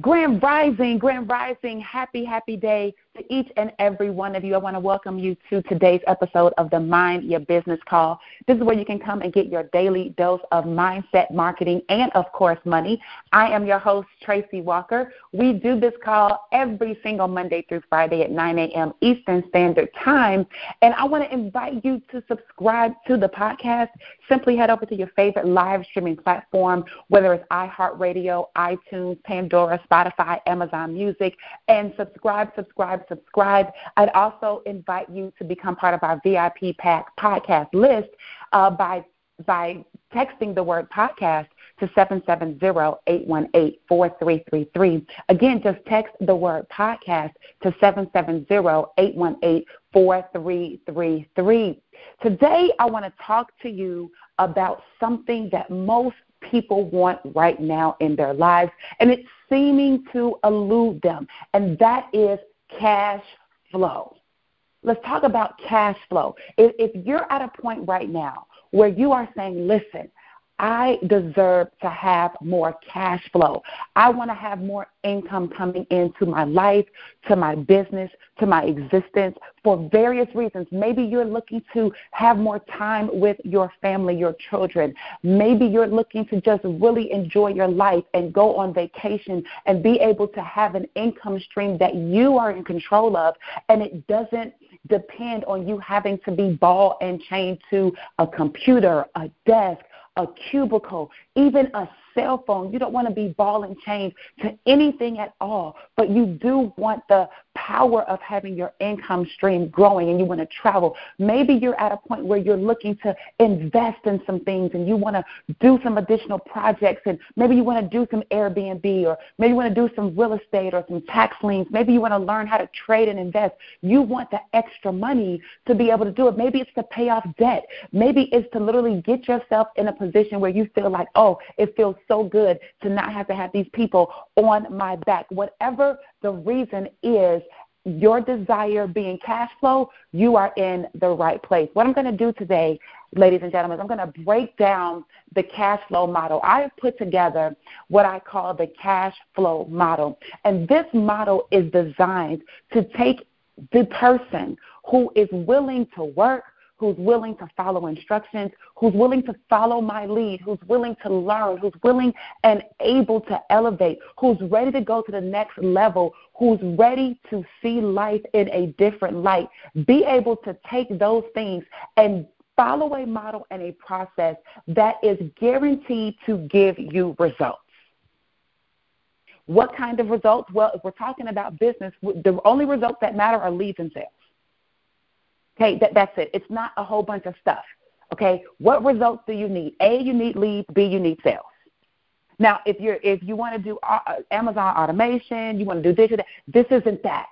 Grand Rising, Grand Rising, happy, happy day to each and every one of you. I want to welcome you to today's episode of the Mind Your Business Call. This is where you can come and get your daily dose of mindset, marketing, and of course, money. I am your host, Tracy Walker. We do this call every single Monday through Friday at 9 a.m. Eastern Standard Time. And I want to invite you to subscribe to the podcast. Simply head over to your favorite live streaming platform, whether it's iHeartRadio, iTunes, Pandora, Spotify, Amazon Music, and subscribe, subscribe, subscribe. I'd also invite you to become part of our VIP pack podcast list uh, by by texting the word podcast to 770-818-4333. Again, just text the word podcast to 770-818-4333. Today, I want to talk to you about something that most people want right now in their lives, and it's seeming to elude them, and that is cash flow. Let's talk about cash flow. If, if you're at a point right now where you are saying, listen, I deserve to have more cash flow. I want to have more income coming into my life, to my business, to my existence for various reasons. Maybe you're looking to have more time with your family, your children. Maybe you're looking to just really enjoy your life and go on vacation and be able to have an income stream that you are in control of and it doesn't depend on you having to be ball and chained to a computer, a desk, a cubicle, even a cell phone. You don't want to be ball and chain to anything at all, but you do want the power of having your income stream growing and you want to travel. Maybe you're at a point where you're looking to invest in some things and you want to do some additional projects and maybe you want to do some Airbnb or maybe you want to do some real estate or some tax liens. Maybe you want to learn how to trade and invest. You want the extra money to be able to do it. Maybe it's to pay off debt. Maybe it's to literally get yourself in a position where you feel like, oh, Oh, it feels so good to not have to have these people on my back. Whatever the reason is, your desire being cash flow, you are in the right place. What I'm going to do today, ladies and gentlemen, I'm going to break down the cash flow model. I have put together what I call the cash flow model. And this model is designed to take the person who is willing to work, who's willing to follow instructions, who's willing to follow my lead, who's willing to learn, who's willing and able to elevate, who's ready to go to the next level, who's ready to see life in a different light, be able to take those things and follow a model and a process that is guaranteed to give you results. What kind of results? Well, if we're talking about business, the only results that matter are leads and sales. Okay, that, that's it. It's not a whole bunch of stuff. Okay, what results do you need? A, you need leads. B, you need sales. Now, if you're if you want to do uh, Amazon automation, you want to do digital, this isn't that.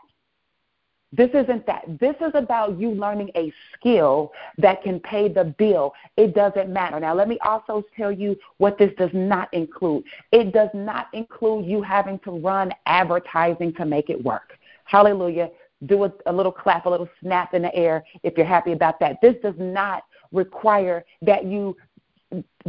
This isn't that. This is about you learning a skill that can pay the bill. It doesn't matter. Now, let me also tell you what this does not include. It does not include you having to run advertising to make it work. Hallelujah do a, a little clap, a little snap in the air if you're happy about that. This does not require that you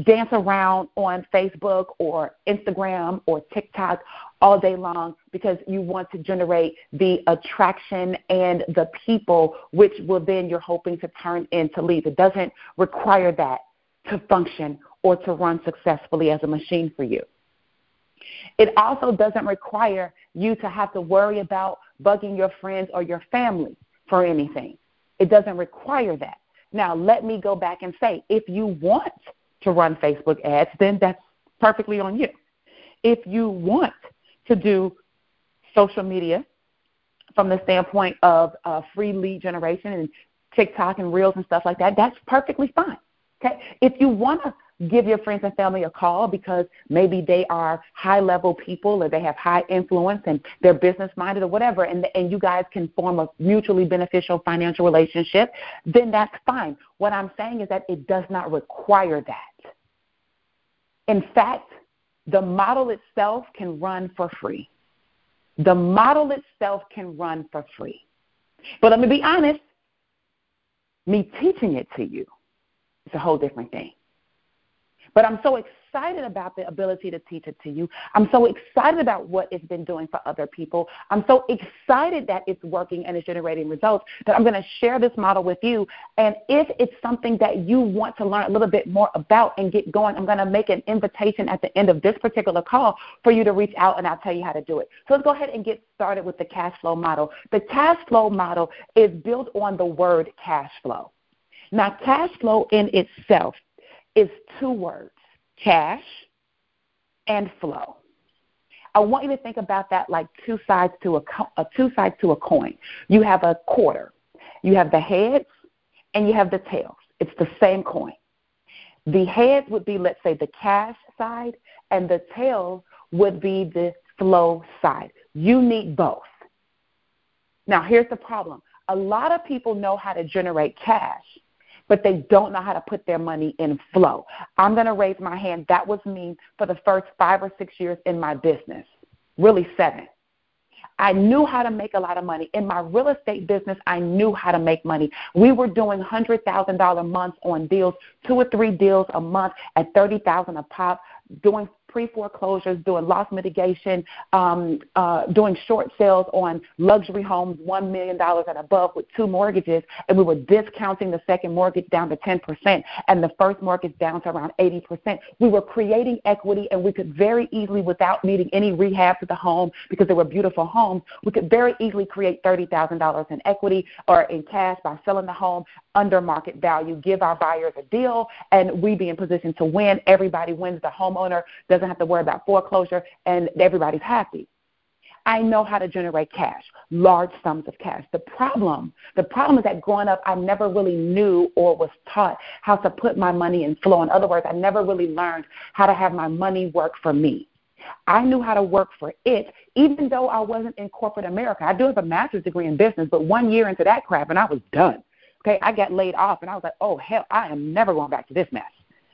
dance around on Facebook or Instagram or TikTok all day long because you want to generate the attraction and the people, which will then you're hoping to turn into leads. It doesn't require that to function or to run successfully as a machine for you. It also doesn't require you to have to worry about bugging your friends or your family for anything. It doesn't require that. Now, let me go back and say if you want to run Facebook ads, then that's perfectly on you. If you want to do social media from the standpoint of uh, free lead generation and TikTok and Reels and stuff like that, that's perfectly fine. Okay? If you want to give your friends and family a call because maybe they are high level people or they have high influence and they're business minded or whatever and and you guys can form a mutually beneficial financial relationship then that's fine. What i'm saying is that it does not require that. In fact the model itself can run for free. The model itself can run for free. But let me be honest me teaching it to you is a whole different thing But I'm so excited about the ability to teach it to you. I'm so excited about what it's been doing for other people. I'm so excited that it's working and it's generating results that I'm going to share this model with you. And if it's something that you want to learn a little bit more about and get going, I'm going to make an invitation at the end of this particular call for you to reach out and I'll tell you how to do it. So let's go ahead and get started with the cash flow model. The cash flow model is built on the word cash flow. Now, cash flow in itself is two words cash and flow. I want you to think about that like two sides to a, a uh, two sides to a coin. You have a quarter. You have the heads and you have the tails. It's the same coin. The heads would be, let's say, the cash side, and the tails would be the flow side. You need both. Now, here's the problem a lot of people know how to generate cash, but they don't know how to put their money in flow. I'm going to raise my hand. That was me for the first five or six years in my business, really seven. I knew how to make a lot of money. In my real estate business, I knew how to make money. We were doing $100,000 months on deals, two or three deals a month at 30000 a pop, doing pre foreclosures, doing loss mitigation, um, uh, doing short sales on luxury homes, $1 million and above with two mortgages, and we were discounting the second mortgage down to 10% and the first mortgage down to around 80%. We were creating equity, and we could very easily, without needing any rehab to the home because they were beautiful homes, we could very easily create $30,000 in equity or in cash by selling the home under market value, give our buyers a deal, and we be in position to win. Everybody wins. The homeowner doesn't have to worry about foreclosure, and everybody's happy. I know how to generate cash, large sums of cash. The problem, the problem is that growing up, I never really knew or was taught how to put my money in flow. In other words, I never really learned how to have my money work for me. I knew how to work for it, even though I wasn't in corporate America. I do have a master's degree in business, but one year into that crap, and I was done. Okay, I got laid off, and I was like, oh hell, I am never going back to this mess.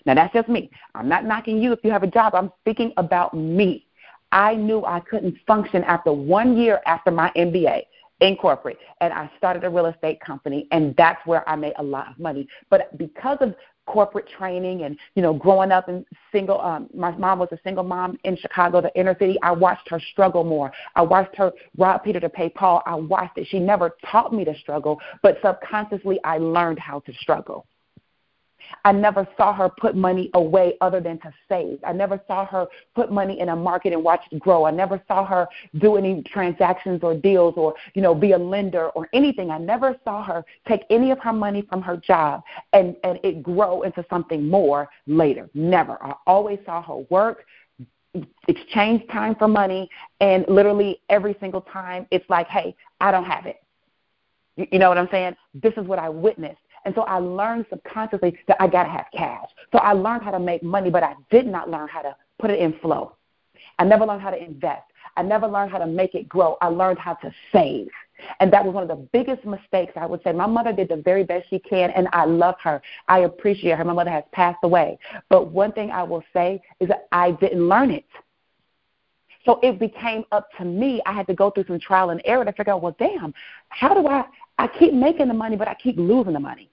Now that's just me. I'm not knocking you if you have a job. I'm speaking about me. I knew I couldn't function after one year after my MBA in corporate, and I started a real estate company, and that's where I made a lot of money. But because of corporate training and you know growing up in single um my mom was a single mom in chicago the inner city. I watched her struggle more. I watched her rob peter to pay paul. I watched it. She never taught me to struggle but subconsciously i learned how to struggle I never saw her put money away other than to save. I never saw her put money in a market and watch it grow. I never saw her do any transactions or deals or, you know, be a lender or anything. I never saw her take any of her money from her job and, and it grow into something more later. Never. I always saw her work, exchange time for money, and literally every single time it's like, hey, I don't have it. You know what I'm saying? This is what I witnessed. And so I learned subconsciously that I got to have cash. So I learned how to make money, but I did not learn how to put it in flow. I never learned how to invest. I never learned how to make it grow. I learned how to save. And that was one of the biggest mistakes I would say. My mother did the very best she can, and I love her. I appreciate her. My mother has passed away. But one thing I will say is that I didn't learn it. So it became up to me. I had to go through some trial and error to figure out, well, damn, how do I? I keep making the money, but I keep losing the money.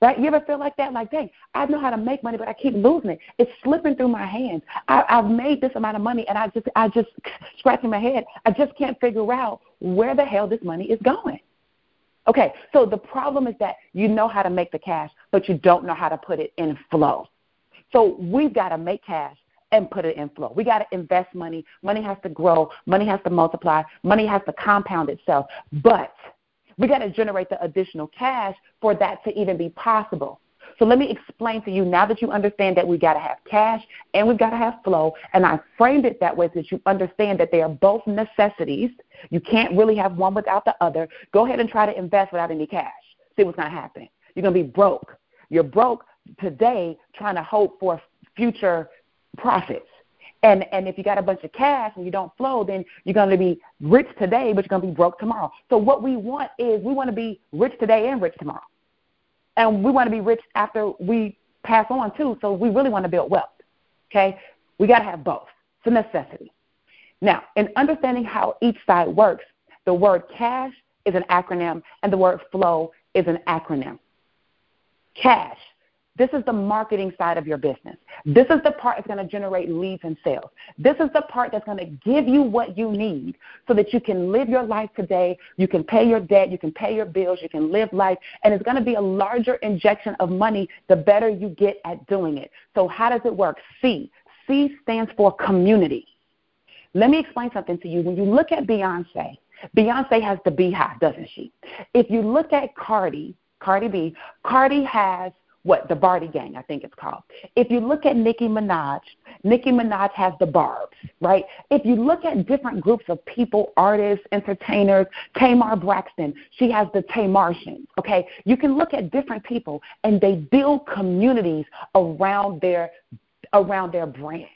Right? You ever feel like that? Like, dang, I know how to make money, but I keep losing it. It's slipping through my hands. I, I've made this amount of money, and I just, I just scratching my head. I just can't figure out where the hell this money is going. Okay, so the problem is that you know how to make the cash, but you don't know how to put it in flow. So we've got to make cash and put it in flow. We got to invest money. Money has to grow. Money has to multiply. Money has to compound itself. But we got to generate the additional cash for that to even be possible. So let me explain to you now that you understand that we got to have cash and we've got to have flow. And I framed it that way so that you understand that they are both necessities. You can't really have one without the other. Go ahead and try to invest without any cash. See what's going to happen. You're going to be broke. You're broke today trying to hope for future profits. And and if you got a bunch of cash and you don't flow, then you're going to be rich today, but you're going to be broke tomorrow. So what we want is we want to be rich today and rich tomorrow, and we want to be rich after we pass on too. So we really want to build wealth. Okay, we got to have both. It's a necessity. Now, in understanding how each side works, the word cash is an acronym, and the word flow is an acronym. Cash This is the marketing side of your business. This is the part that's going to generate leads and sales. This is the part that's going to give you what you need so that you can live your life today. You can pay your debt. You can pay your bills. You can live life. And it's going to be a larger injection of money the better you get at doing it. So, how does it work? C. C stands for community. Let me explain something to you. When you look at Beyonce, Beyonce has the BeyHive, doesn't she? If you look at Cardi, Cardi B, Cardi has what the Bardi Gang, I think it's called. If you look at Nicki Minaj, Nicki Minaj has the Barbs, right? If you look at different groups of people, artists, entertainers, Tamar Braxton, she has the Tamartians, okay? You can look at different people and they build communities around their around their brand.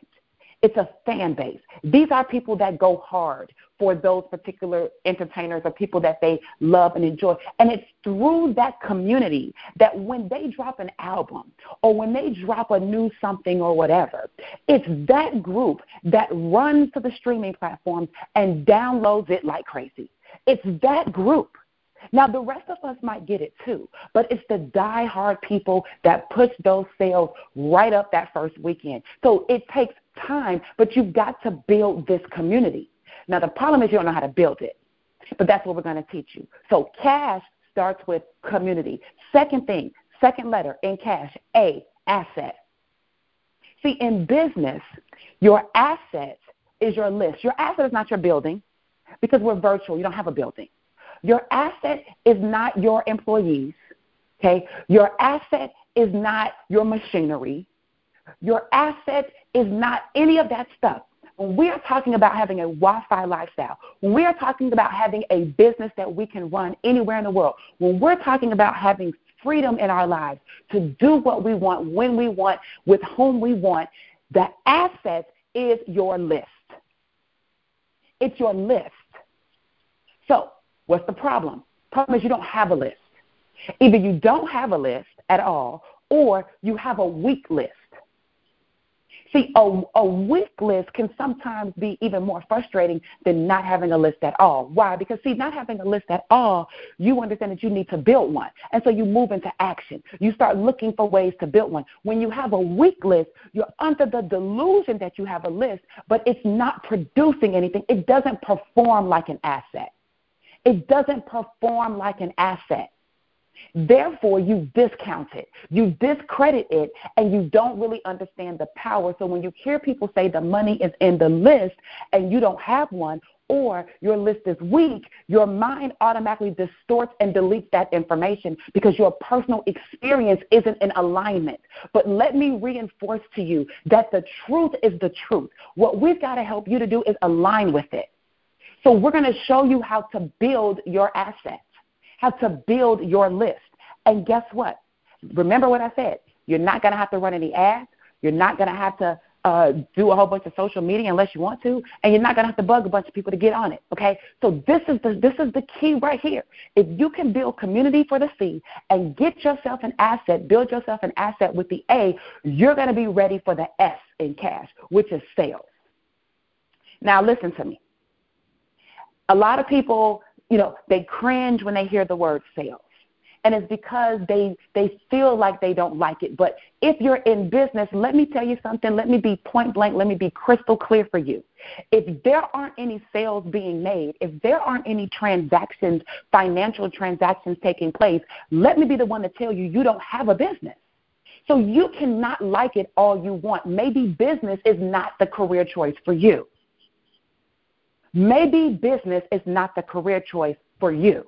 It's a fan base. These are people that go hard for those particular entertainers or people that they love and enjoy. And it's through that community that when they drop an album or when they drop a new something or whatever, it's that group that runs to the streaming platforms and downloads it like crazy. It's that group. Now, the rest of us might get it too, but it's the die-hard people that push those sales right up that first weekend. So it takes time, but you've got to build this community. Now, the problem is you don't know how to build it, but that's what we're going to teach you. So, cash starts with community. Second thing, second letter in cash, A, asset. See, in business, your asset is your list. Your asset is not your building because we're virtual. You don't have a building. Your asset is not your employees. Okay? Your asset is not your machinery. Your asset is not any of that stuff. When we are talking about having a Wi Fi lifestyle, when we are talking about having a business that we can run anywhere in the world, when we're talking about having freedom in our lives to do what we want, when we want, with whom we want, the asset is your list. It's your list. So, what's the problem? Problem is you don't have a list. Either you don't have a list at all, or you have a weak list. See, a, a weak list can sometimes be even more frustrating than not having a list at all. Why? Because, see, not having a list at all, you understand that you need to build one. And so you move into action. You start looking for ways to build one. When you have a weak list, you're under the delusion that you have a list, but it's not producing anything. It doesn't perform like an asset. It doesn't perform like an asset. Therefore, you discount it, you discredit it, and you don't really understand the power. So when you hear people say the money is in the list and you don't have one, or your list is weak, your mind automatically distorts and deletes that information because your personal experience isn't in alignment. But let me reinforce to you that the truth is the truth. What we've got to help you to do is align with it. So we're going to show you how to build your assets how to build your list. And guess what? Remember what I said. You're not going to have to run any ads. You're not going to have to uh, do a whole bunch of social media unless you want to, and you're not going to have to bug a bunch of people to get on it. Okay, so this is the this is the key right here. If you can build community for the C and get yourself an asset, build yourself an asset with the A, you're going to be ready for the S in cash, which is sales. Now listen to me. A lot of people you know, they cringe when they hear the word sales. And it's because they they feel like they don't like it. But if you're in business, let me tell you something. Let me be point blank. Let me be crystal clear for you. If there aren't any sales being made, if there aren't any transactions, financial transactions taking place, let me be the one to tell you you don't have a business. So you cannot like it all you want. Maybe business is not the career choice for you. Maybe business is not the career choice for you.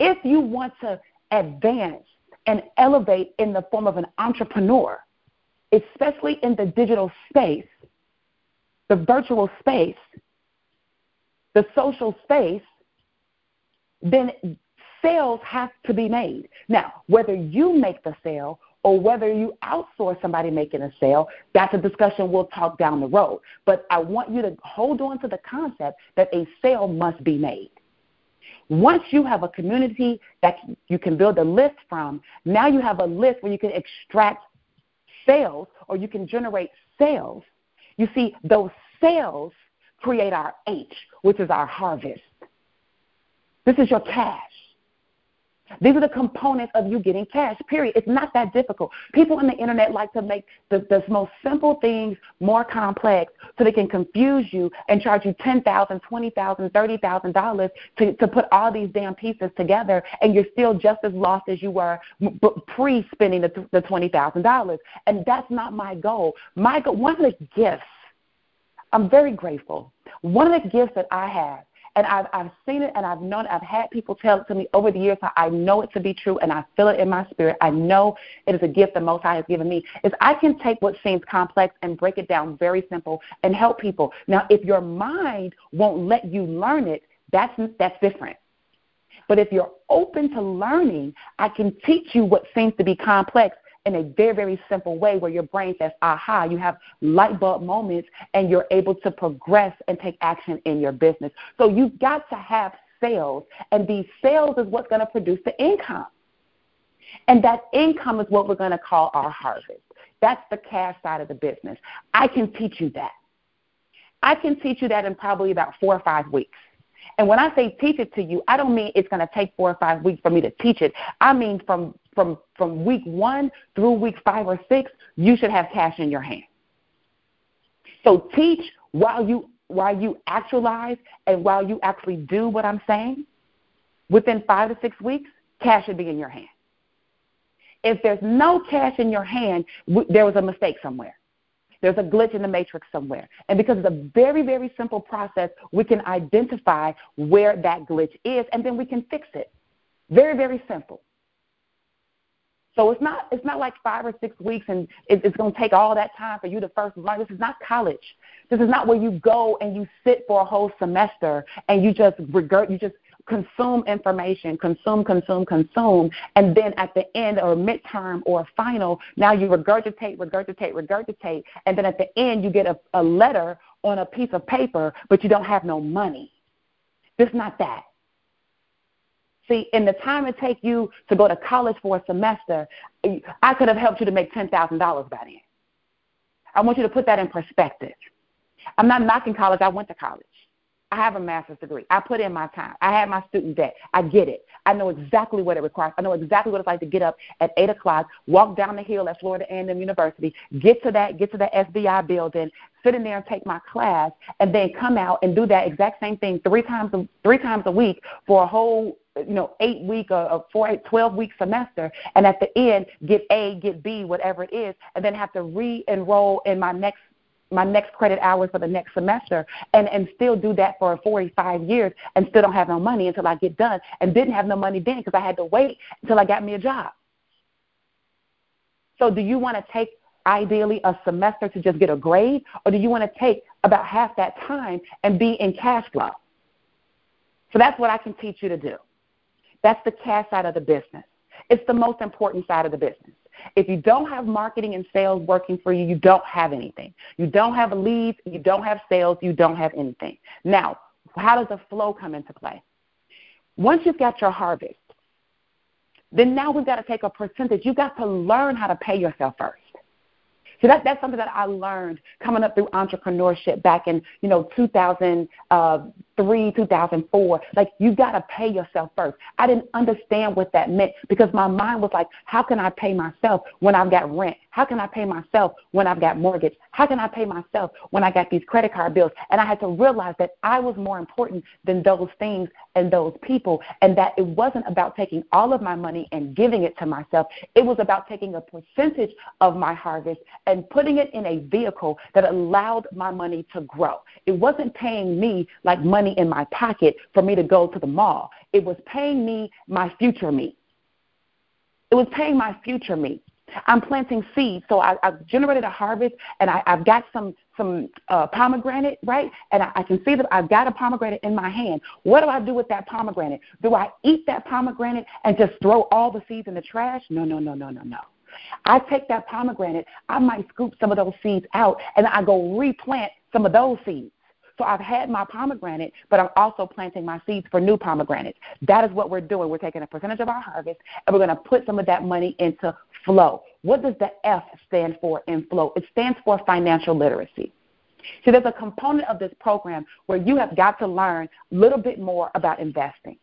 If you want to advance and elevate in the form of an entrepreneur, especially in the digital space, the virtual space, the social space, then sales have to be made. Now, whether you make the sale or whether you outsource somebody making a sale, that's a discussion we'll talk down the road. But I want you to hold on to the concept that a sale must be made. Once you have a community that you can build a list from, now you have a list where you can extract sales or you can generate sales. You see, those sales create our H, which is our harvest. This is your cash. These are the components of you getting cash, period. It's not that difficult. People on the internet like to make the, the most simple things more complex so they can confuse you and charge you $10,000, $20,000, $30,000 to, to put all these damn pieces together, and you're still just as lost as you were pre spending the, the $20,000. And that's not my goal. My goal, one of the gifts, I'm very grateful. One of the gifts that I have and I've, I've seen it and I've known it. I've had people tell it to me over the years. I know it to be true and I feel it in my spirit. I know it is a gift the Most High has given me. Is I can take what seems complex and break it down very simple and help people. Now, if your mind won't let you learn it, that's that's different. But if you're open to learning, I can teach you what seems to be complex in a very, very simple way where your brain says, aha, you have light bulb moments and you're able to progress and take action in your business. So you've got to have sales, and these sales is what's going to produce the income. And that income is what we're going to call our harvest. That's the cash side of the business. I can teach you that. I can teach you that in probably about four or five weeks. And when I say teach it to you, I don't mean it's going to take four or five weeks for me to teach it. I mean from from from week one through week five or six, you should have cash in your hand. So teach while you while you actualize and while you actually do what I'm saying. Within five to six weeks, cash should be in your hand. If there's no cash in your hand, there was a mistake somewhere. There's a glitch in the matrix somewhere. And because it's a very, very simple process, we can identify where that glitch is and then we can fix it. Very, very simple. So it's not it's not like five or six weeks and it, it's going to take all that time for you to first learn. This is not college. This is not where you go and you sit for a whole semester and you just regurg you just consume information, consume, consume, consume, and then at the end or midterm or final, now you regurgitate, regurgitate, regurgitate, and then at the end you get a, a letter on a piece of paper, but you don't have no money. It's not that. See, in the time it takes you to go to college for a semester, I could have helped you to make $10,000 by then. I want you to put that in perspective. I'm not knocking college. I went to college. I have a master's degree. I put in my time. I had my student debt. I get it. I know exactly what it requires. I know exactly what it's like to get up at eight o'clock, walk down the hill at Florida A&M University, get to that, get to the SBI building, sit in there and take my class, and then come out and do that exact same thing three times a, three times a week for a whole you know eight week or, or four eight twelve week semester, and at the end get A, get B, whatever it is, and then have to re-enroll in my next my next credit hours for the next semester and, and still do that for 45 years and still don't have no money until I get done and didn't have no money then because I had to wait until I got me a job. So do you want to take ideally a semester to just get a grade or do you want to take about half that time and be in cash flow? So that's what I can teach you to do. That's the cash side of the business. It's the most important side of the business. If you don't have marketing and sales working for you, you don't have anything. You don't have leads, you don't have sales, you don't have anything. Now, how does the flow come into play? Once you've got your harvest, then now we've got to take a percentage. You've got to learn how to pay yourself first. So that, that's something that I learned coming up through entrepreneurship back in, you know, 2003, uh, 2004. Like, you got to pay yourself first. I didn't understand what that meant because my mind was like, how can I pay myself when I've got rent? How can I pay myself when I've got mortgage? How can I pay myself when I got these credit card bills? And I had to realize that I was more important than those things and those people, and that it wasn't about taking all of my money and giving it to myself. It was about taking a percentage of my harvest and putting it in a vehicle that allowed my money to grow. It wasn't paying me like money in my pocket for me to go to the mall. It was paying me my future me. It was paying my future me. I'm planting seeds. So I, I've generated a harvest, and I, I've got some some uh, pomegranate, right? And I, I can see that I've got a pomegranate in my hand. What do I do with that pomegranate? Do I eat that pomegranate and just throw all the seeds in the trash? No, no, no, no, no, no. I take that pomegranate, I might scoop some of those seeds out, and I go replant some of those seeds. So I've had my pomegranate, but I'm also planting my seeds for new pomegranates. That is what we're doing. We're taking a percentage of our harvest and we're going to put some of that money into flow. What does the F stand for in flow? It stands for financial literacy. See, there's a component of this program where you have got to learn a little bit more about investing.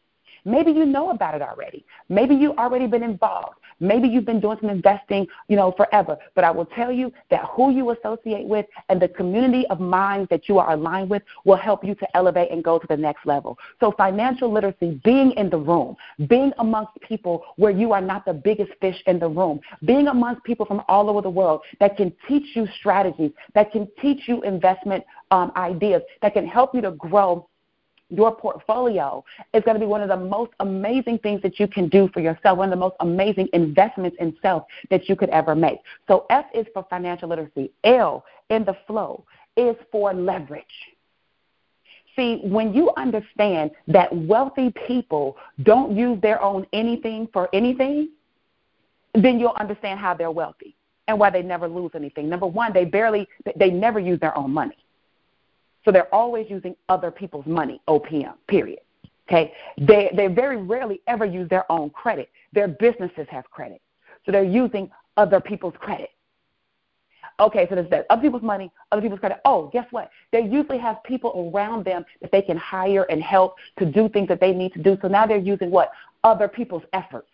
Maybe you know about it already. Maybe you've already been involved. Maybe you've been doing some investing, you know, forever. But I will tell you that who you associate with and the community of minds that you are aligned with will help you to elevate and go to the next level. So financial literacy, being in the room, being amongst people where you are not the biggest fish in the room, being amongst people from all over the world that can teach you strategies, that can teach you investment um, ideas, that can help you to grow your portfolio is going to be one of the most amazing things that you can do for yourself, one of the most amazing investments in self that you could ever make. So F is for financial literacy. L in the flow is for leverage. See, when you understand that wealthy people don't use their own anything for anything, then you'll understand how they're wealthy and why they never lose anything. Number one, they barely, they never use their own money. So they're always using other people's money, OPM, period. Okay? They, they very rarely ever use their own credit. Their businesses have credit. So they're using other people's credit. Okay, so there's that. Other people's money, other people's credit. Oh, guess what? They usually have people around them that they can hire and help to do things that they need to do. So now they're using what? Other people's efforts.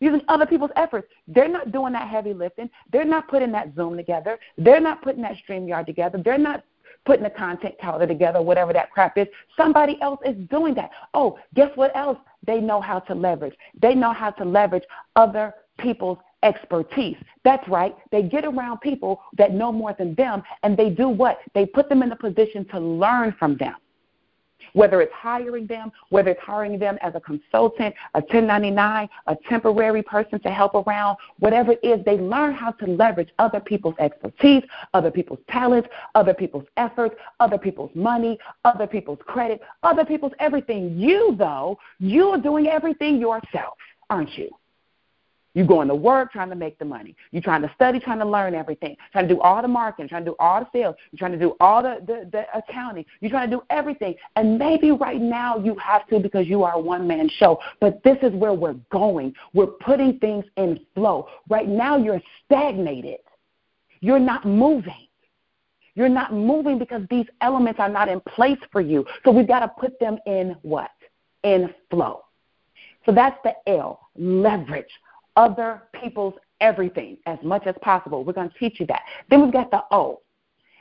Using other people's efforts. They're not doing that heavy lifting. They're not putting that Zoom together. They're not putting that StreamYard together. They're not putting the content calendar together, whatever that crap is. Somebody else is doing that. Oh, guess what else? They know how to leverage. They know how to leverage other people's expertise. That's right. They get around people that know more than them, and they do what? They put them in a position to learn from them whether it's hiring them, whether it's hiring them as a consultant, a 1099, a temporary person to help around, whatever it is, they learn how to leverage other people's expertise, other people's talents, other people's efforts, other people's money, other people's credit, other people's everything. You, though, you're doing everything yourself, aren't you? You're going to work trying to make the money. You're trying to study, trying to learn everything, trying to do all the marketing, trying to do all the sales. You're trying to do all the, the, the accounting. You're trying to do everything. And maybe right now you have to because you are a one man show. But this is where we're going. We're putting things in flow. Right now you're stagnated. You're not moving. You're not moving because these elements are not in place for you. So we've got to put them in what? In flow. So that's the L, leverage other people's everything as much as possible. We're going to teach you that. Then we've got the O.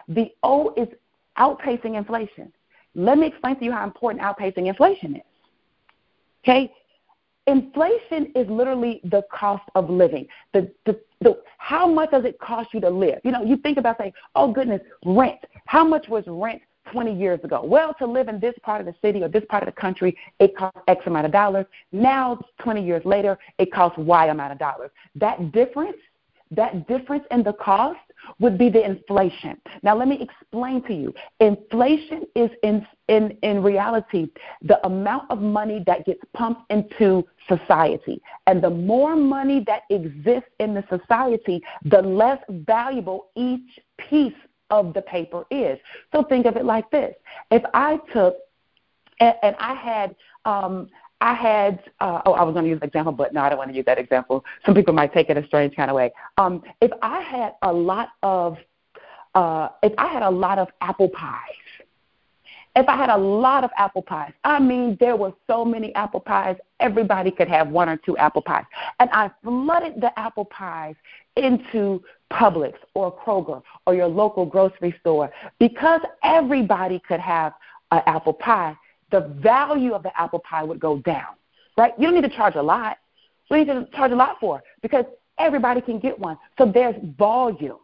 The O is outpacing inflation. Let me explain to you how important outpacing inflation is. Okay? Inflation is literally the cost of living. The, the, the, how much does it cost you to live? You know, you think about saying, oh goodness, rent. How much was rent 20 years ago. Well, to live in this part of the city or this part of the country, it costs X amount of dollars. Now, 20 years later, it costs Y amount of dollars. That difference, that difference in the cost would be the inflation. Now, let me explain to you. Inflation is in, in, in reality the amount of money that gets pumped into society. And the more money that exists in the society, the less valuable each piece of the paper is. So think of it like this: if I took and, and I had um, I had uh, oh I was going to use an example, but no, I don't want to use that example. Some people might take it a strange kind of way. Um, if I had a lot of uh, if I had a lot of apple pies. If I had a lot of apple pies, I mean, there were so many apple pies, everybody could have one or two apple pies. And I flooded the apple pies into Publix or Kroger or your local grocery store because everybody could have an apple pie, the value of the apple pie would go down, right? You don't need to charge a lot. You need to charge a lot for? Because everybody can get one. So there's volume.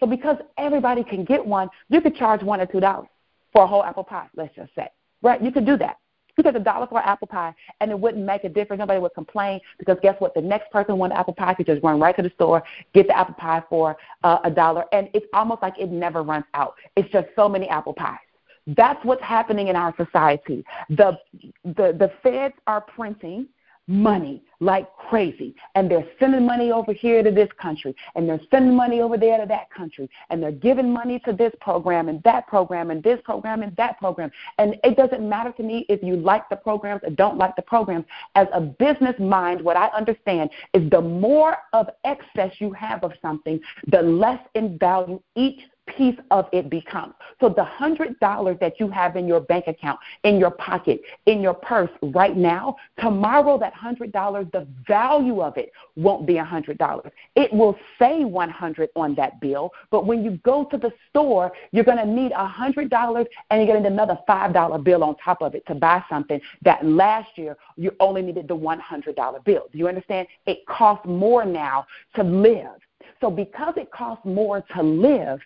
So because everybody can get one, you could charge one or two dollars for a whole apple pie, let's just say. Right? You could do that. You could get a dollar for an apple pie, and it wouldn't make a difference. Nobody would complain because guess what? The next person wanted apple pie could just run right to the store, get the apple pie for uh, a dollar, and it's almost like it never runs out. It's just so many apple pies. That's what's happening in our society. The the the feds are printing money like crazy. And they're sending money over here to this country, and they're sending money over there to that country, and they're giving money to this program and that program and this program and that program. And it doesn't matter to me if you like the programs or don't like the programs. As a business mind, what I understand is the more of excess you have of something, the less in value each piece of it becomes. So the hundred dollars that you have in your bank account, in your pocket, in your purse right now, tomorrow that hundred dollars, the value of it won't be a hundred dollars. It will say one hundred on that bill, but when you go to the store, you're gonna need a hundred dollars and you're gonna need another five dollar bill on top of it to buy something that last year you only needed the one hundred dollar bill. Do you understand? It costs more now to live. So because it costs more to live,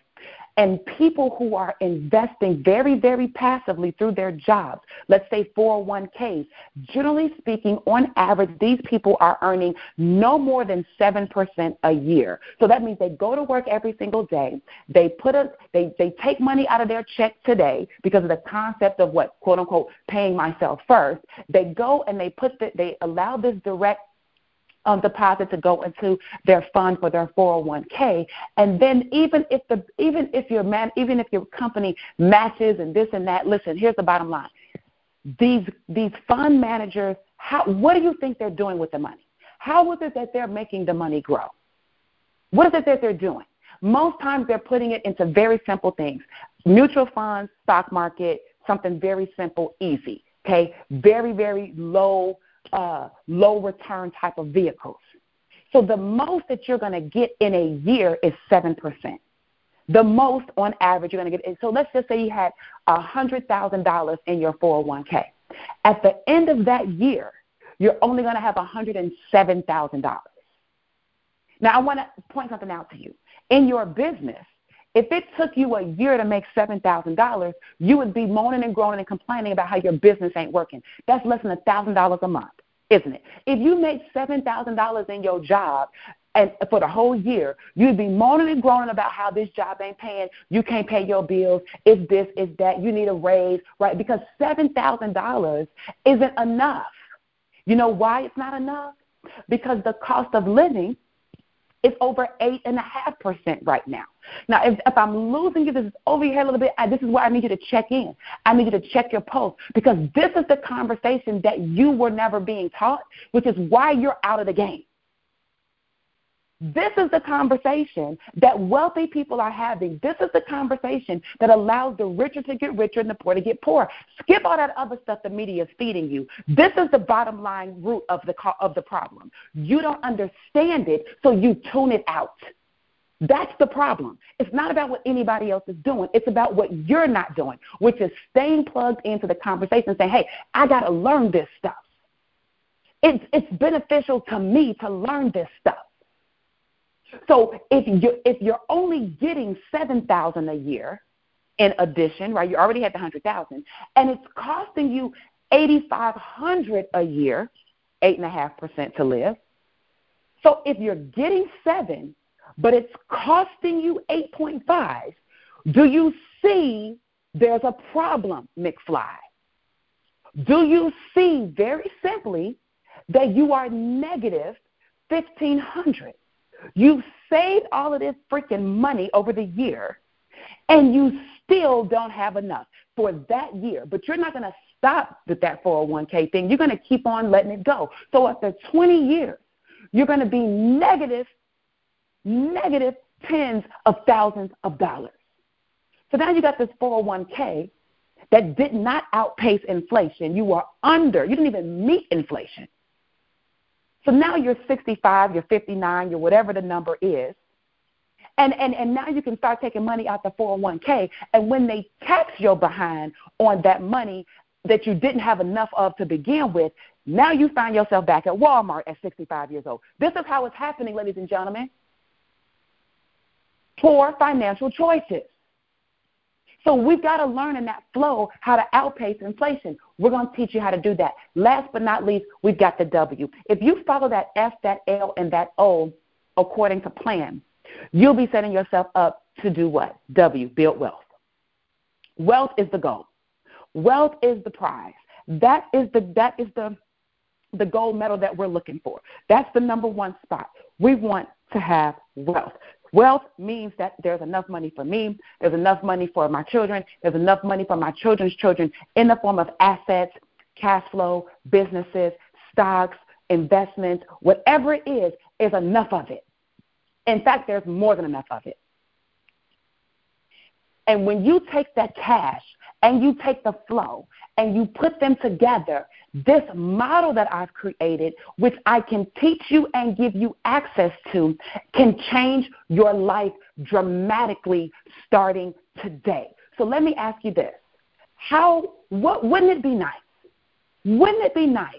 and people who are investing very, very passively through their jobs, let's say 401ks, generally speaking, on average, these people are earning no more than 7% a year. So that means they go to work every single day. They put a, they, they take money out of their check today because of the concept of what, quote unquote, paying myself first. They go and they put the, they allow this direct um, deposit to go into their fund for their 401k. And then even if the even if your man even if your company matches and this and that, listen, here's the bottom line. These these fund managers, how what do you think they're doing with the money? How is it that they're making the money grow? What is it that they're doing? Most times they're putting it into very simple things. Mutual funds, stock market, something very simple, easy. Okay? Very, very low uh, low return type of vehicles. So the most that you're going to get in a year is 7%. The most on average you're going to get. So let's just say you had $100,000 in your 401k. At the end of that year, you're only going to have $107,000. Now, I want to point something out to you. In your business, if it took you a year to make $7,000, you would be moaning and groaning and complaining about how your business ain't working. That's less than $1,000 a month, isn't it? If you make $7,000 in your job and for the whole year, you'd be moaning and groaning about how this job ain't paying, you can't pay your bills, it's this, it's that, you need a raise, right? Because $7,000 isn't enough. You know why it's not enough? Because the cost of living – is over 8.5% right now. Now, if, if I'm losing you, this is over your head a little bit, I, this is where I need you to check in. I need you to check your pulse because this is the conversation that you were never being taught, which is why you're out of the game. This is the conversation that wealthy people are having. This is the conversation that allows the richer to get richer and the poor to get poor. Skip all that other stuff the media is feeding you. This is the bottom line root of the of the problem. You don't understand it, so you tune it out. That's the problem. It's not about what anybody else is doing. It's about what you're not doing, which is staying plugged into the conversation and saying, hey, I got to learn this stuff. It's, it's beneficial to me to learn this stuff. So if you if you're only getting seven thousand a year in addition, right? You already had the hundred thousand, and it's costing you eighty five hundred a year, eight and a half percent to live. So if you're getting seven, but it's costing you eight point five, do you see there's a problem, McFly? Do you see very simply that you are negative fifteen hundred? You've saved all of this freaking money over the year, and you still don't have enough for that year. But you're not going to stop with that 401k thing. You're going to keep on letting it go. So after 20 years, you're going to be negative, negative tens of thousands of dollars. So now you got this 401k that did not outpace inflation. You were under, you didn't even meet inflation. So now you're 65, you're 59, you're whatever the number is. And, and, and now you can start taking money out the 401k. And when they tax your behind on that money that you didn't have enough of to begin with, now you find yourself back at Walmart at 65 years old. This is how it's happening, ladies and gentlemen. Poor financial choices. So we've got to learn in that flow how to outpace inflation. We're going to teach you how to do that. Last but not least, we've got the W. If you follow that F, that L, and that O according to plan, you'll be setting yourself up to do what? W, build wealth. Wealth is the goal. Wealth is the prize. That is the that is the the gold medal that we're looking for. That's the number one spot. We want to have wealth. Wealth means that there's enough money for me, there's enough money for my children, there's enough money for my children's children in the form of assets, cash flow, businesses, stocks, investments, whatever it is, is enough of it. In fact, there's more than enough of it. And when you take that cash and you take the flow and you put them together, this model that I've created, which I can teach you and give you access to, can change your life dramatically starting today. So let me ask you this. How what wouldn't it be nice? Wouldn't it be nice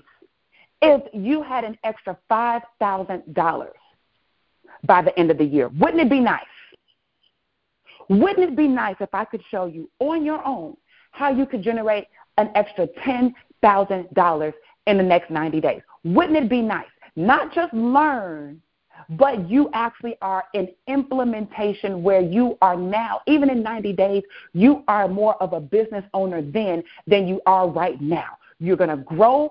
if you had an extra $5,000 by the end of the year? Wouldn't it be nice? Wouldn't it be nice if I could show you on your own how you could generate an extra $10,000 in the next 90 days? Wouldn't it be nice? Not just learn, but you actually are in implementation where you are now, even in 90 days, you are more of a business owner then than you are right now. You're going to grow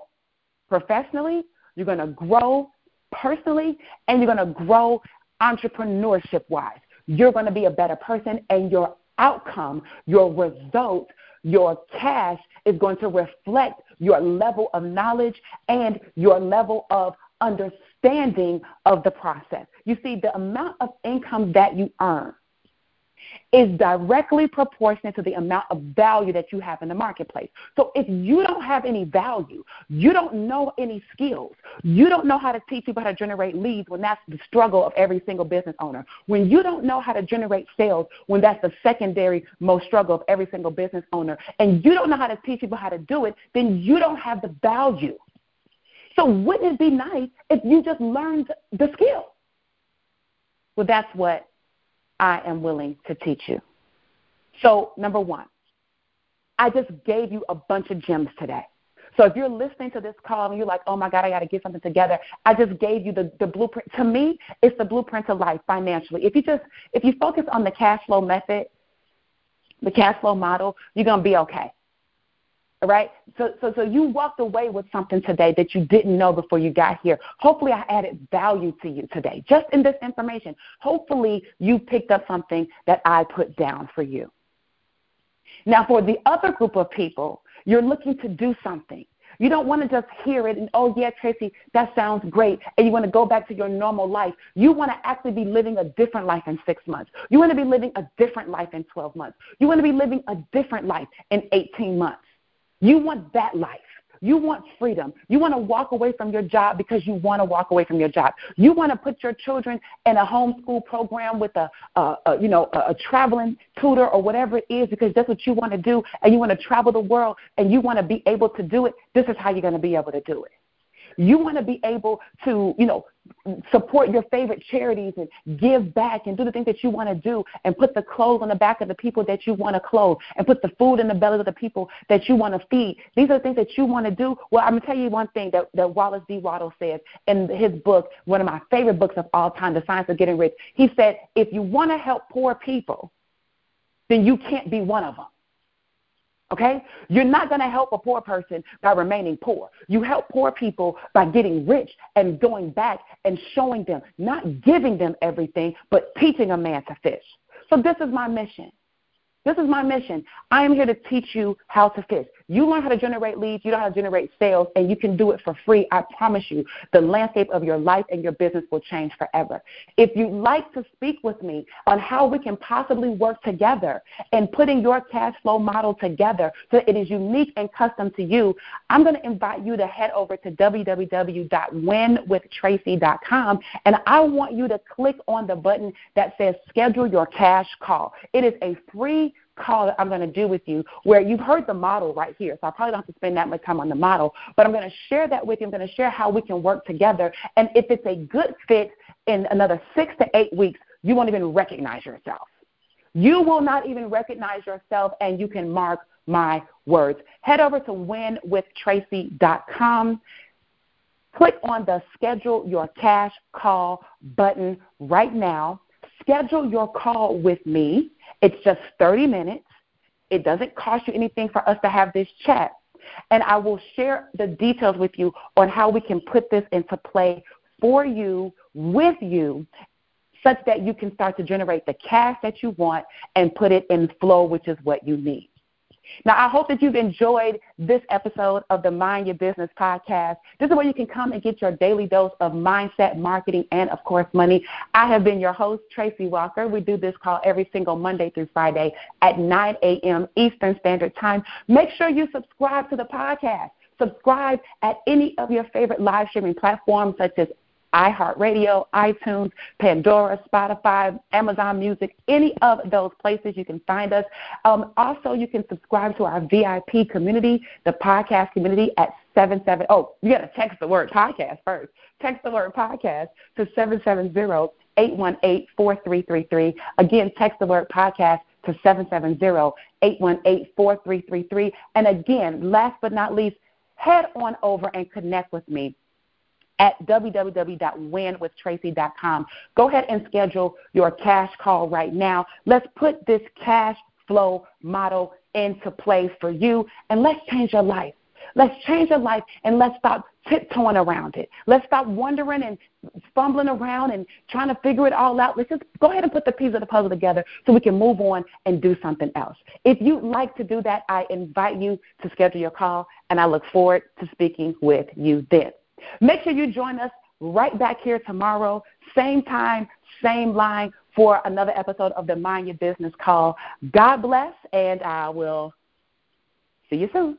professionally, you're going to grow personally, and you're going to grow entrepreneurship wise you're going to be a better person, and your outcome, your result, your cash is going to reflect your level of knowledge and your level of understanding of the process. You see, the amount of income that you earn is directly proportionate to the amount of value that you have in the marketplace. So if you don't have any value, you don't know any skills, you don't know how to teach people how to generate leads when that's the struggle of every single business owner. When you don't know how to generate sales when that's the secondary most struggle of every single business owner, and you don't know how to teach people how to do it, then you don't have the value. So wouldn't it be nice if you just learned the skill? Well, that's what I am willing to teach you. So, number one, I just gave you a bunch of gems today. So if you're listening to this call and you're like, oh my God, I got to get something together, I just gave you the, the blueprint. To me, it's the blueprint to life financially. If you just if you focus on the cash flow method, the cash flow model, you're gonna be okay. Right? So, so, so you walked away with something today that you didn't know before you got here. Hopefully, I added value to you today, just in this information. Hopefully, you picked up something that I put down for you. Now, for the other group of people, you're looking to do something. You don't want to just hear it and, oh, yeah, Tracy, that sounds great. And you want to go back to your normal life. You want to actually be living a different life in six months. You want to be living a different life in 12 months. You want to be living a different life in 18 months. You want that life. You want freedom. You want to walk away from your job because you want to walk away from your job. You want to put your children in a homeschool program with a, a, a you know a, a traveling tutor or whatever it is because that's what you want to do, and you want to travel the world and you want to be able to do it. This is how you're going to be able to do it. You want to be able to, you know, support your favorite charities and give back and do the things that you want to do and put the clothes on the back of the people that you want to clothe and put the food in the bellies of the people that you want to feed. These are the things that you want to do. Well, I'm going to tell you one thing that, that Wallace D. Wattles says in his book, one of my favorite books of all time, The Science of Getting Rich. He said, if you want to help poor people, then you can't be one of them. Okay? You're not going to help a poor person by remaining poor. You help poor people by getting rich and going back and showing them, not giving them everything, but teaching a man to fish. So this is my mission. This is my mission. I am here to teach you how to fish. You learn how to generate leads, you know how to generate sales, and you can do it for free. I promise you, the landscape of your life and your business will change forever. If you'd like to speak with me on how we can possibly work together and putting your cash flow model together so it is unique and custom to you, I'm going to invite you to head over to www.winwithtracy.com and I want you to click on the button that says schedule your cash call. It is a free call that I'm going to do with you where you've heard the model right here. So I probably don't have to spend that much time on the model, but I'm going to share that with you. I'm going to share how we can work together. And if it's a good fit in another six to eight weeks, you won't even recognize yourself. You will not even recognize yourself, and you can mark my words. Head over to winwithtracy.com. Click on the schedule your cash call button right now. Schedule your call with me it's just 30 minutes. It doesn't cost you anything for us to have this chat. And I will share the details with you on how we can put this into play for you, with you, such that you can start to generate the cash that you want and put it in flow, which is what you need. Now, I hope that you've enjoyed this episode of the Mind Your Business podcast. This is where you can come and get your daily dose of mindset, marketing, and, of course, money. I have been your host, Tracy Walker. We do this call every single Monday through Friday at 9 a.m. Eastern Standard Time. Make sure you subscribe to the podcast. Subscribe at any of your favorite live streaming platforms such as iHeartRadio, iTunes, Pandora, Spotify, Amazon Music, any of those places you can find us. Um, also, you can subscribe to our VIP community, the podcast community at 77. Oh, you got to text the word podcast first. Text the word podcast to 770 818 4333. Again, text the word podcast to 770 818 4333. And again, last but not least, head on over and connect with me at www.winwithtracy.com. Go ahead and schedule your cash call right now. Let's put this cash flow model into play for you and let's change your life. Let's change your life and let's stop tiptoeing around it. Let's stop wondering and fumbling around and trying to figure it all out. Let's just go ahead and put the pieces of the puzzle together so we can move on and do something else. If you'd like to do that, I invite you to schedule your call and I look forward to speaking with you then. Make sure you join us right back here tomorrow, same time, same line for another episode of the Mind Your Business call. God bless, and I will see you soon.